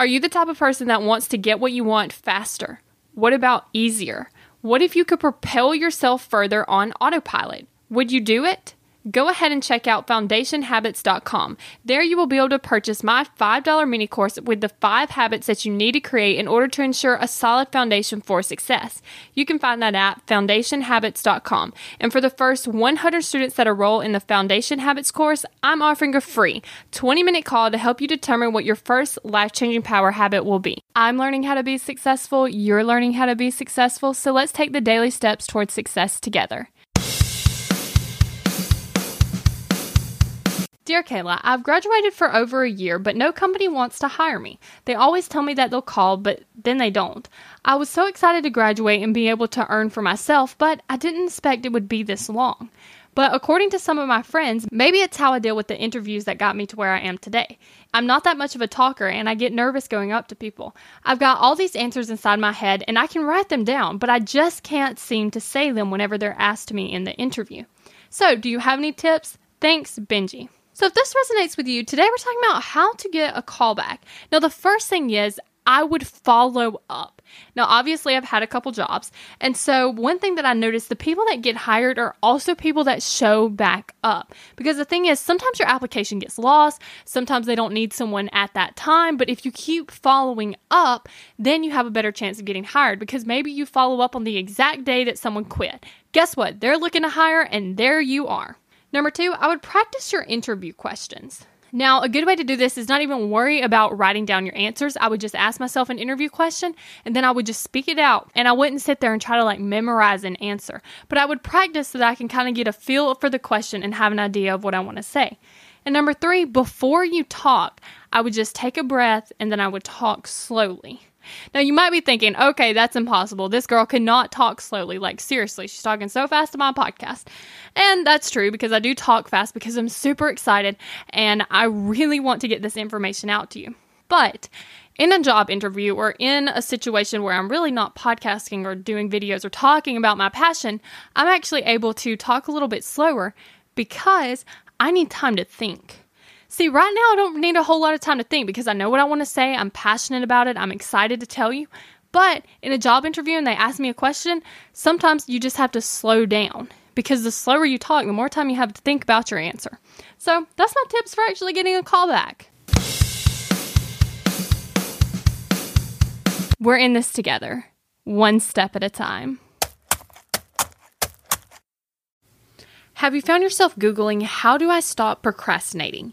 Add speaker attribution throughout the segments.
Speaker 1: Are you the type of person that wants to get what you want faster? What about easier? What if you could propel yourself further on autopilot? Would you do it? Go ahead and check out foundationhabits.com. There you will be able to purchase my $5 mini course with the five habits that you need to create in order to ensure a solid foundation for success. You can find that at foundationhabits.com. And for the first 100 students that enroll in the Foundation Habits course, I'm offering a free 20 minute call to help you determine what your first life changing power habit will be. I'm learning how to be successful, you're learning how to be successful, so let's take the daily steps towards success together. Dear Kayla, I've graduated for over a year, but no company wants to hire me. They always tell me that they'll call, but then they don't. I was so excited to graduate and be able to earn for myself, but I didn't expect it would be this long. But according to some of my friends, maybe it's how I deal with the interviews that got me to where I am today. I'm not that much of a talker and I get nervous going up to people. I've got all these answers inside my head and I can write them down, but I just can't seem to say them whenever they're asked me in the interview. So, do you have any tips? Thanks, Benji. So, if this resonates with you, today we're talking about how to get a callback. Now, the first thing is I would follow up. Now, obviously, I've had a couple jobs. And so, one thing that I noticed the people that get hired are also people that show back up. Because the thing is, sometimes your application gets lost. Sometimes they don't need someone at that time. But if you keep following up, then you have a better chance of getting hired because maybe you follow up on the exact day that someone quit. Guess what? They're looking to hire, and there you are. Number two, I would practice your interview questions. Now, a good way to do this is not even worry about writing down your answers. I would just ask myself an interview question and then I would just speak it out. And I wouldn't sit there and try to like memorize an answer, but I would practice so that I can kind of get a feel for the question and have an idea of what I want to say. And number three, before you talk, I would just take a breath and then I would talk slowly. Now, you might be thinking, okay, that's impossible. This girl cannot talk slowly. Like, seriously, she's talking so fast to my podcast. And that's true because I do talk fast because I'm super excited and I really want to get this information out to you. But in a job interview or in a situation where I'm really not podcasting or doing videos or talking about my passion, I'm actually able to talk a little bit slower because I need time to think. See, right now I don't need a whole lot of time to think because I know what I want to say. I'm passionate about it. I'm excited to tell you. But in a job interview and they ask me a question, sometimes you just have to slow down because the slower you talk, the more time you have to think about your answer. So that's my tips for actually getting a callback. We're in this together, one step at a time. Have you found yourself Googling, How do I stop procrastinating?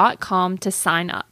Speaker 1: to sign up.